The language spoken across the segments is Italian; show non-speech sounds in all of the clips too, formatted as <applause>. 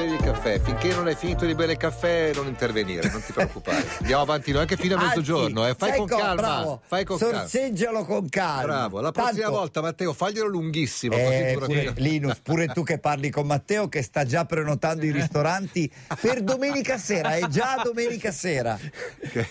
bevi il caffè. Finché non hai finito di bere il caffè, non intervenire, non ti preoccupare. <laughs> Andiamo avanti noi anche fino a Anzi, mezzogiorno. Eh. Fai con co- calma. bravo, Fai con calma. Sorseggialo con calma. Bravo, la prossima Tanto- volta, Matteo, faglielo lunghissimo. Eh, pure, Linus, pure tu che parli con Matteo che sta già prenotando i <laughs> ristoranti per domenica sera, è già domenica sera. Che,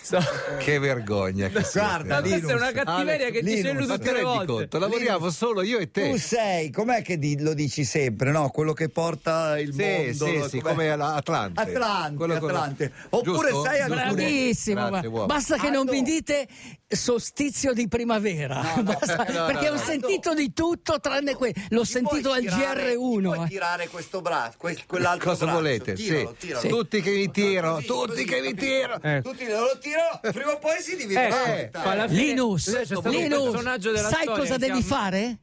che vergogna. Che Guarda, siete. Ma questa è una Linus, cattiveria Alex, che dice Linus, lui tutte le volte. conto? Lavoriamo solo io e te. Tu sei, com'è che di- lo dici sempre, no? Quello che porta il Sì, mondo. sì, sì, com'è? come la- Atlante. Atlante. Oppure Giusto? sai Giusto? alcune- Bravissimo, Grazie, basta che non mi dite solstizio di primavera, no, <laughs> perché no, ho no. sentito di tutto tranne quello, l'ho Ti sentito al tirare- ti GR1. Puoi eh. tirare questo braccio, que- quell'altro Cosa braccio. volete? Tiralo, sì. tiralo. Tutti che mi tiro, Così, tutti così, che mi tiro. Eh. Tutti lo tirano, prima o poi si Eh, diventa. alla fine- Linus, Linus, sai cosa devi fare?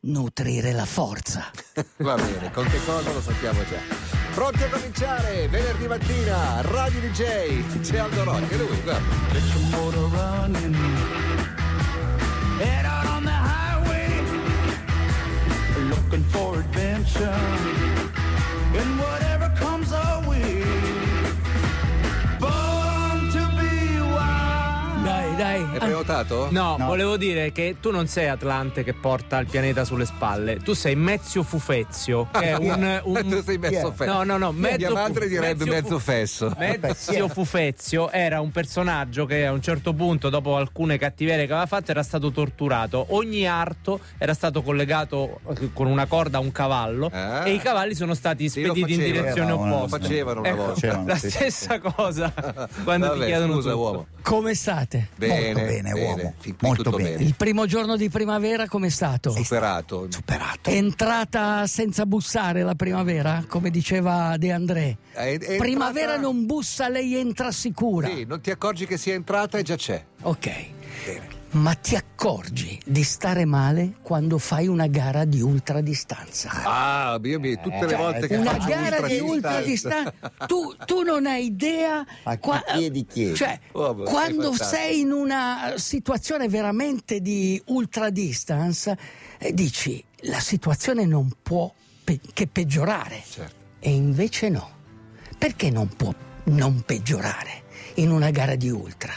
Nutrire la forza. <laughs> Va bene, con che cosa lo sappiamo già. Pronti a cominciare? Venerdì mattina, Radio DJ, c'è Aldo Rock, e lui, guarda. Head out on the highway, looking for adventure. Dai. Hai prenotato? No, No. volevo dire che tu non sei Atlante che porta il pianeta sulle spalle, tu sei Mezio Fufezio, che è un, <laughs> un- tu sei mezzo fesso. No, no, no, mezzo Mia madre fu- direbbe mezzo mezzo fesso. Mezio Fufezio era un personaggio che a un certo punto, dopo alcune cattiverie che aveva fatto, era stato torturato. Ogni arto era stato collegato con una corda a un cavallo Ah. e i cavalli sono stati Sì, lo spediti in facevano, direzione lo opposta. facevano una Ecco, volta. <laughs> Facevano, la sì, sì, stessa cosa quando Vabbè, ti chiedono scusa, tutto. uomo. Come state? Bene, Molto bene, uomo. Fin qui Molto tutto bene. Il primo giorno di primavera com'è stato? Superato. Superato. È entrata senza bussare la primavera, come diceva De André. È- è entrata- Primavera non bussa, lei entra sicura. Sì, non ti accorgi che sia entrata e già c'è. Ok. Bene. Ma ti accorgi di stare male quando fai una gara di ultradistanza? Ah, io mi, tutte le Cioè, volte che una faccio gara di ultradistanza- ultradistanza tu, tu non hai idea A chi chiedi, chiedi. cioè, Oh, quando sei in una situazione veramente di ultradistance eh, dici la situazione non può pe- che peggiorare Certo. e invece no perché non può non peggiorare in una gara di ultra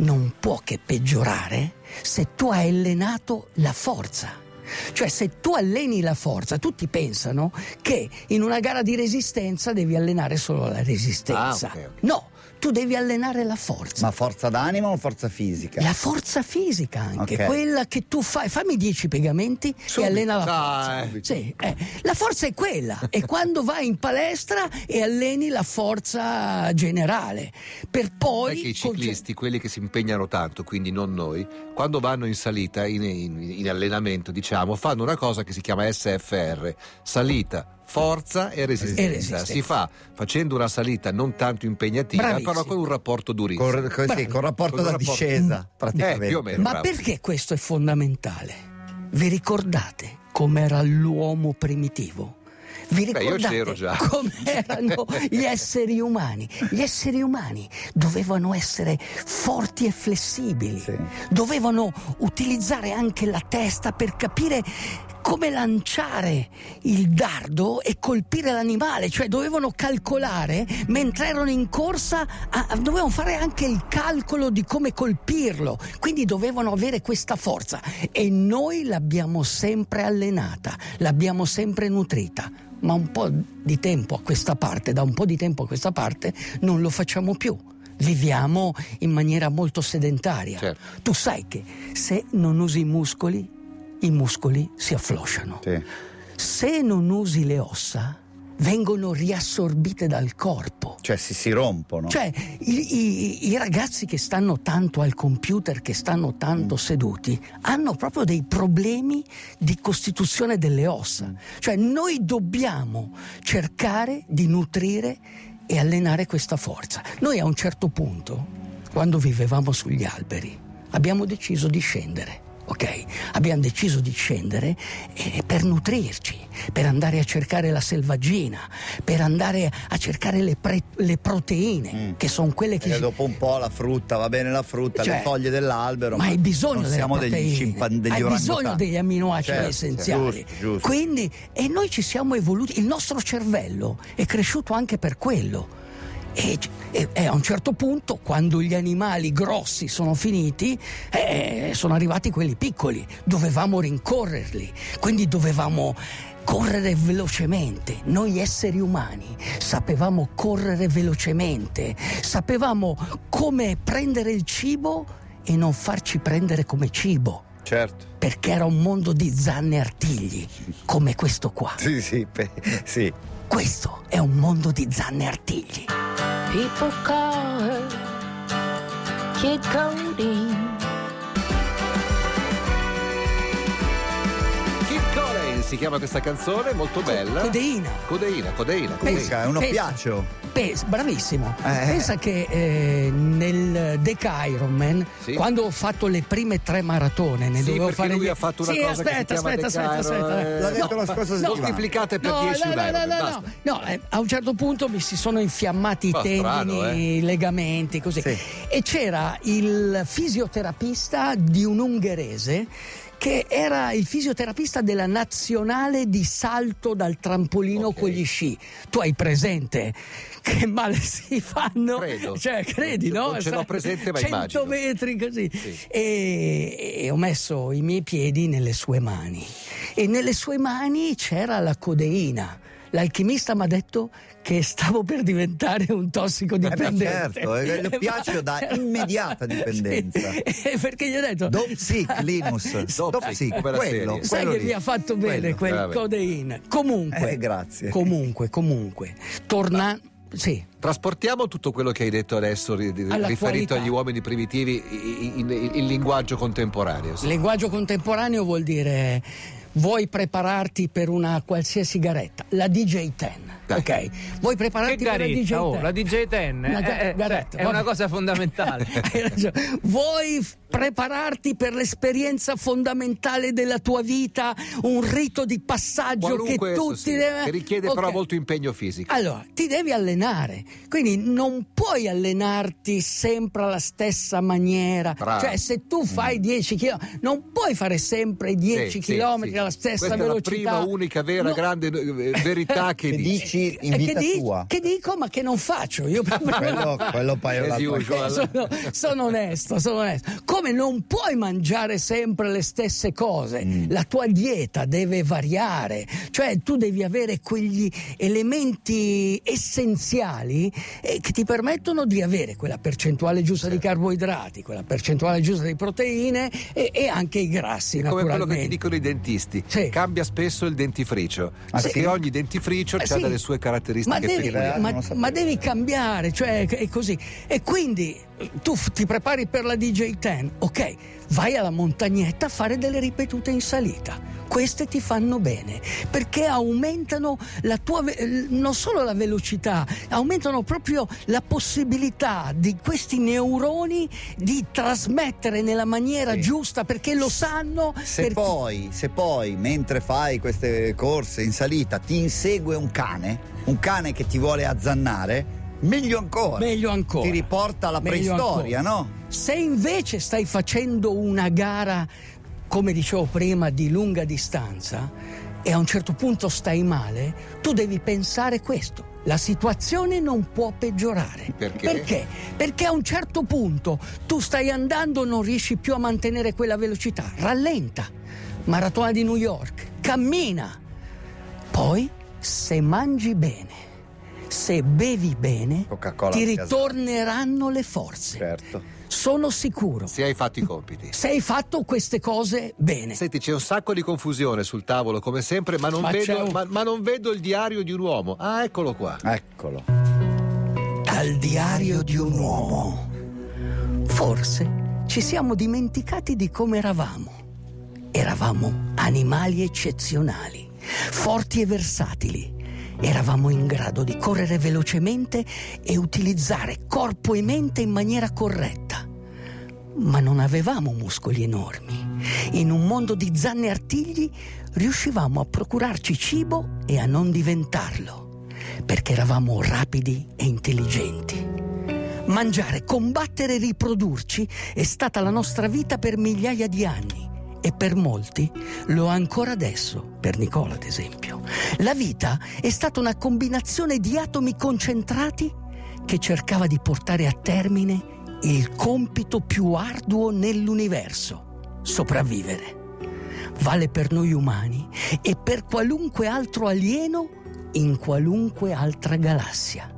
non può che peggiorare se tu hai allenato la forza. Cioè se tu alleni la forza, tutti pensano che in una gara di resistenza devi allenare solo la resistenza. Ah, ok, ok. No, tu devi allenare la forza. Ma forza d'animo o forza fisica? La forza fisica anche, Ok. quella che tu fai, fammi 10 piegamenti e allena la forza. Sì, eh, la forza è quella, è <laughs> quando vai in palestra e alleni la forza generale, per poi... Che i ciclisti, quelli che si impegnano tanto, quindi non noi, quando vanno in salita, in, in- in allenamento, diciamo, fanno una cosa che si chiama SFR, salita, forza e resistenza. E resistenza. Si fa facendo una salita non tanto impegnativa, Bravissimo. però con un rapporto durissimo. Col, co- sì, col rapporto Con da rapporto- discesa, praticamente. Eh, più o meno. Ma bravo, perché questo è fondamentale? Vi ricordate com'era l'uomo primitivo? Vi Beh, io ricordate c'ero già. <laughs> com'erano gli esseri umani? Gli esseri umani dovevano essere forti e flessibili, Sì. dovevano utilizzare anche la testa per capire come lanciare il dardo e colpire l'animale, cioè dovevano calcolare mentre erano in corsa, a- dovevano fare anche il calcolo di come colpirlo, quindi dovevano avere questa forza e noi l'abbiamo sempre allenata, l'abbiamo sempre nutrita. Ma un po' di tempo a questa parte, da un po' di tempo a questa parte, non lo facciamo più. Viviamo in maniera molto sedentaria. Certo. Tu sai che se non usi i muscoli, i muscoli si afflosciano. Sì. Se non usi le ossa, vengono riassorbite dal corpo. Cioè si, si rompono. Cioè, i, i- i ragazzi che stanno tanto al computer, che stanno tanto seduti, hanno proprio dei problemi di costituzione delle ossa. Cioè, noi dobbiamo cercare di nutrire e allenare questa forza. Noi a un certo punto, quando vivevamo sugli alberi, abbiamo deciso di scendere. Ok? Abbiamo deciso di scendere eh, per nutrirci, per andare a cercare la selvaggina, per andare a cercare le, pre- le proteine, Mm. che sono quelle che... Perché dopo un po' la frutta, va bene la frutta, Cioè, le foglie dell'albero. ma hai bisogno delle siamo degli proteine, scimpan- degli hai bisogno degli amminoacidi Certo, essenziali. giusto, giusto. Quindi, e noi ci siamo evoluti, il nostro cervello è cresciuto anche per quello. E, e- e a un certo punto, quando gli animali grossi sono finiti, eh, sono arrivati quelli piccoli. Dovevamo rincorrerli, quindi dovevamo correre velocemente. Noi esseri umani sapevamo correre velocemente, sapevamo come prendere il cibo e non farci prendere come cibo. Certo. Perché era un mondo di zanne e artigli, come questo qua. Sì, sì, sì. Questo è un mondo di zanne e artigli. People call her Kid Cody. Si chiama questa canzone, molto bella. Codeina. Codeina, codeina, codeina. Pensa, è un pensa. oppiaceo. Pensa, bravissimo. Eh. Pensa che eh, nel Deca Ironman, Sì. quando ho fatto le prime tre maratone, ne Sì, dovevo perché fare lui die- ha fatto una Sì, cosa che si aspetta, aspetta, aspetta, aspetta. Iron, L'ha detto la scorsa settimana. Moltiplicate per No, 10 no, no, Iron, no, no, no, no, eh, a un certo punto mi si sono infiammati i tendini, eh. i legamenti, così. Sì. E c'era il fisioterapista di un ungherese che era il fisioterapista della nazionale di salto dal trampolino Ok. con gli sci. Tu hai presente che male <laughs> si fanno? Credo. Cioè, credi, no? Non ce l'ho presente, ma 100 immagino. metri così. Sì. E, e ho messo i miei piedi nelle sue mani. E nelle sue mani c'era la codeina. L'alchimista mi ha detto che stavo per diventare un Eh tossicodipendente. certo, eh, l'oppiaceo dà <laughs> immediata dipendenza. Sì, eh, <laughs> perché gli ho detto Don't sick, <laughs> Linus. La quello, serie. Sai quello che lì. mi ha fatto bene Quello. quel Vabbè. codeina. Comunque, Eh, grazie. comunque, comunque, torna. Sì, Trasportiamo tutto quello che hai detto adesso All'attualità. riferito agli uomini primitivi in, in- in- in linguaggio contemporaneo. sì. linguaggio contemporaneo vuol dire vuoi prepararti per una qualsiasi garetta, la DJ10. Dai. Ok, vuoi Che prepararti per la DJ10? garetta, oh, la DJ10 Una ga- è, è- garetta, è una cosa fondamentale. <laughs> Hai ragione. Vuoi prepararti per l'esperienza fondamentale della tua vita, un rito di passaggio Qualunque che tutti sia, deve- che richiede però Ok. molto impegno fisico. Allora, ti devi allenare, quindi non puoi allenarti sempre alla stessa maniera. Bravo. Cioè, se tu fai 10 km, non puoi fare sempre 10 Sì, sì, km sì. alla stessa Questa velocità. è la prima, unica, vera, No. grande eh, verità che <laughs> Che dici. dici in Eh, che, vita di- tua. che dico, ma che non faccio. Io Quello, quello poi è cosa. sono, sono onesto, sono onesto. Come non puoi mangiare sempre le stesse cose, Mm. la tua dieta deve variare, cioè tu devi avere quegli elementi essenziali eh, che ti permettono di avere quella percentuale giusta di carboidrati, quella percentuale giusta di proteine e, e anche i grassi, Come quello che ti dicono i dentisti, Sì. cambia spesso il dentifricio, Ah, perché sì? ogni dentifricio Eh, ha sì. delle sue caratteristiche ma devi, ma- ma devi cambiare, cioè è così. E quindi eh, tu f- ti prepari per la DJ10, ok, vai alla montagnetta a fare delle ripetute in salita. Queste ti fanno bene perché aumentano la tua non solo la velocità, aumentano proprio la possibilità di questi neuroni di trasmettere nella maniera Sì. giusta perché lo sanno. Se perché- poi, se poi, mentre fai queste corse in salita, ti insegue un cane, un cane che ti vuole azzannare, meglio ancora. Meglio ancora. Ti riporta alla Meglio preistoria, ancora. no? Se invece stai facendo una gara, come dicevo prima, di lunga distanza e a un certo punto stai male, tu devi pensare questo. La situazione non può peggiorare. Perché? Perché? Perché a un certo punto tu stai andando, non riesci più a mantenere quella velocità. Rallenta. Maratona di New York. Cammina. Poi, se mangi bene, se bevi bene, Coca-Cola ti ritorneranno le forze. Certo. Sono sicuro. Se hai fatto i compiti. Se hai fatto queste cose bene. Senti, c'è un sacco di confusione sul tavolo, come sempre, ma non, Ma vedo, un- ma- ma non vedo il diario di un uomo. Ah, eccolo qua. Eccolo. Dal diario di un uomo. Forse ci siamo dimenticati di come eravamo. Eravamo animali eccezionali, forti e versatili. Eravamo in grado di correre velocemente e utilizzare corpo e mente in maniera corretta. Ma non avevamo muscoli enormi. In un mondo di zanne e artigli riuscivamo a procurarci cibo e a non diventarlo, perché eravamo rapidi e intelligenti. Mangiare, combattere e riprodurci è stata la nostra vita per migliaia di anni e per molti lo è ancora adesso, per Nicola ad esempio. La vita è stata una combinazione di atomi concentrati che cercava di portare a termine il compito più arduo nell'universo, sopravvivere. Vale per noi umani e per qualunque altro alieno in qualunque altra galassia.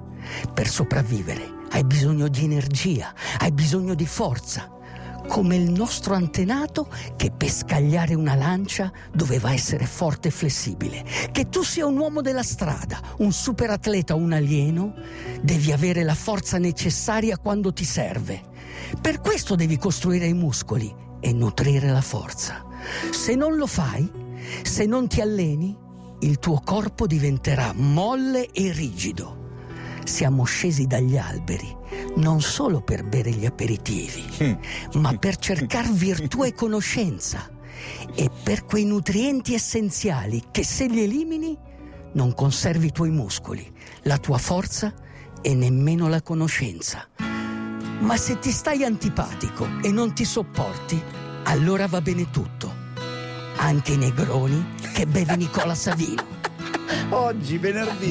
Per sopravvivere hai bisogno di energia, hai bisogno di forza, come il nostro antenato che per scagliare una lancia doveva essere forte e flessibile. Che tu sia un uomo della strada, un superatleta o un alieno, devi avere la forza necessaria quando ti serve. Per questo devi costruire i muscoli e nutrire la forza. Se non lo fai, se non ti alleni, il tuo corpo diventerà molle e rigido. Siamo scesi dagli alberi non solo per bere gli aperitivi, ma per cercare virtù e conoscenza e per quei nutrienti essenziali che se li elimini non conservi i tuoi muscoli, la tua forza e nemmeno la conoscenza. Ma se ti stai antipatico e non ti sopporti, allora va bene tutto. Anche i negroni che beve Nicola Savino. Oggi, venerdì.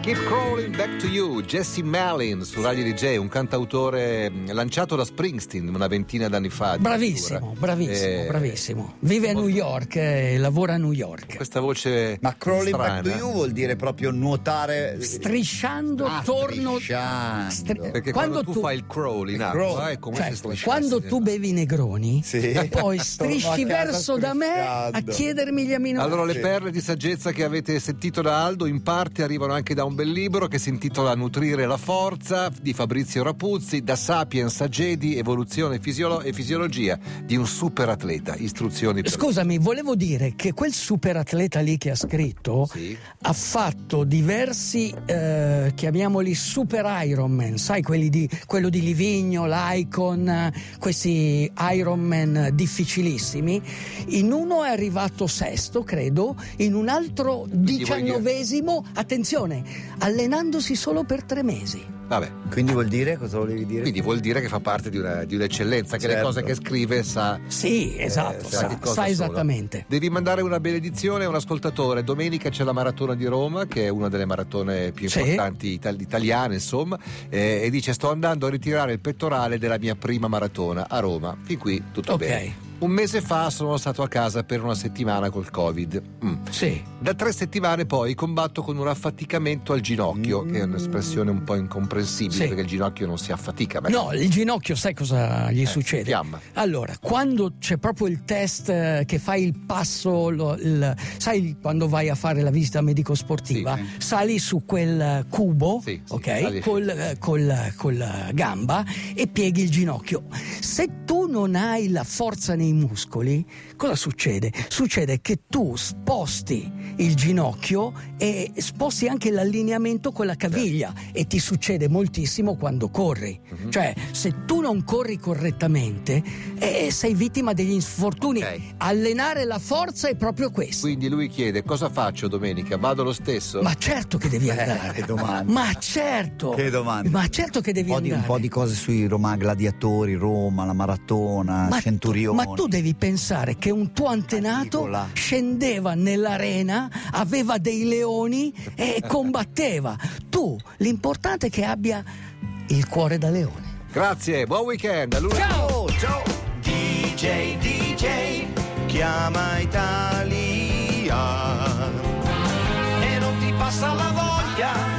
Keep Crawling Back to You, Jesse Malin su Radio DJ, un cantautore mh, lanciato da Springsteen una ventina d'anni fa. Bravissimo, bravissimo, Eh, bravissimo. Vive a New York e lavora a New York. Questa voce Ma crawling back to strana. you vuol dire proprio nuotare Strisciando Ah, torno. strisciando. Stri- Perché quando, tu, fai il crawl in acqua crawl. è come Cioè, se strisciassi quando tu nella- bevi i negroni, Sì. poi <laughs> strisci verso da me a chiedermi gli aminoacidi. Allora, le perle di saggezza che avete sentito da Aldo in parte arrivano anche da un bel libro che si intitola Nutrire la forza di Fabrizio Rapuzzi, da Sapiens a Jedi, evoluzione fisiolo- e fisiologia di un superatleta. Istruzioni per Scusami, volevo dire che quel superatleta lì che ha scritto Sì. ha fatto diversi, eh, chiamiamoli super Ironman, sai, quelli di, quello di Livigno, l'Icon, questi Ironman difficilissimi. In uno è arrivato sesto, credo, in un altro diciannovesimo, attenzione, allenandosi solo per tre mesi. Vabbè. Quindi vuol dire cosa volevi dire? Quindi vuol dire che fa parte di, una, di un'eccellenza, che le Certo. cose che scrive sa, Sì, esatto, eh, sa, sa sono. esattamente. Devi mandare una benedizione a un ascoltatore. Domenica c'è la maratona di Roma, che è una delle maratone più Sì. importanti itali- italiane, insomma, eh, e dice: Sto andando a ritirare il pettorale della mia prima maratona a Roma. Fin qui tutto Ok. bene. Un mese fa sono stato a casa per una settimana col Covid. Mm. Sì. Da tre settimane poi combatto con un affaticamento al ginocchio, che è un'espressione un po' incomprensibile Sì. perché il ginocchio non si affatica. ma No, il ginocchio, sai cosa gli Eh, succede? fiamma. Allora, quando c'è proprio il test eh, che fai il passo, lo- il- sai quando vai a fare la visita medico-sportiva, Sì. sali su quel cubo, Sì, ok, col, eh, col- col gamba e pieghi il ginocchio. Se tu non hai la forza nei muscoli, cosa succede? Succede che tu sposti il ginocchio e sposti anche l'allineamento con la caviglia e ti succede moltissimo quando corri. Mhm. Cioè, se tu non corri correttamente, eh, sei vittima degli infortuni. Ok. Allenare la forza è proprio questo. Quindi lui chiede: Cosa faccio domenica? Vado lo stesso? Ma certo che devi andare. <laughs> che domanda. Ma certo. Che domanda. Ma certo che devi Un po, di, un andare. po' di cose sui Roma Gladiatori, Roma, la maratona, Ma, Centurioni. ma tu devi pensare che un tuo antenato Caligola. scendeva nell'arena, aveva dei leoni e <laughs> combatteva. Tu, l'importante è che abbia il cuore da leone. Grazie, buon weekend. A lunedì. Ciao, ciao. DJ, DJ, chiama Italia. E non ti passa la voglia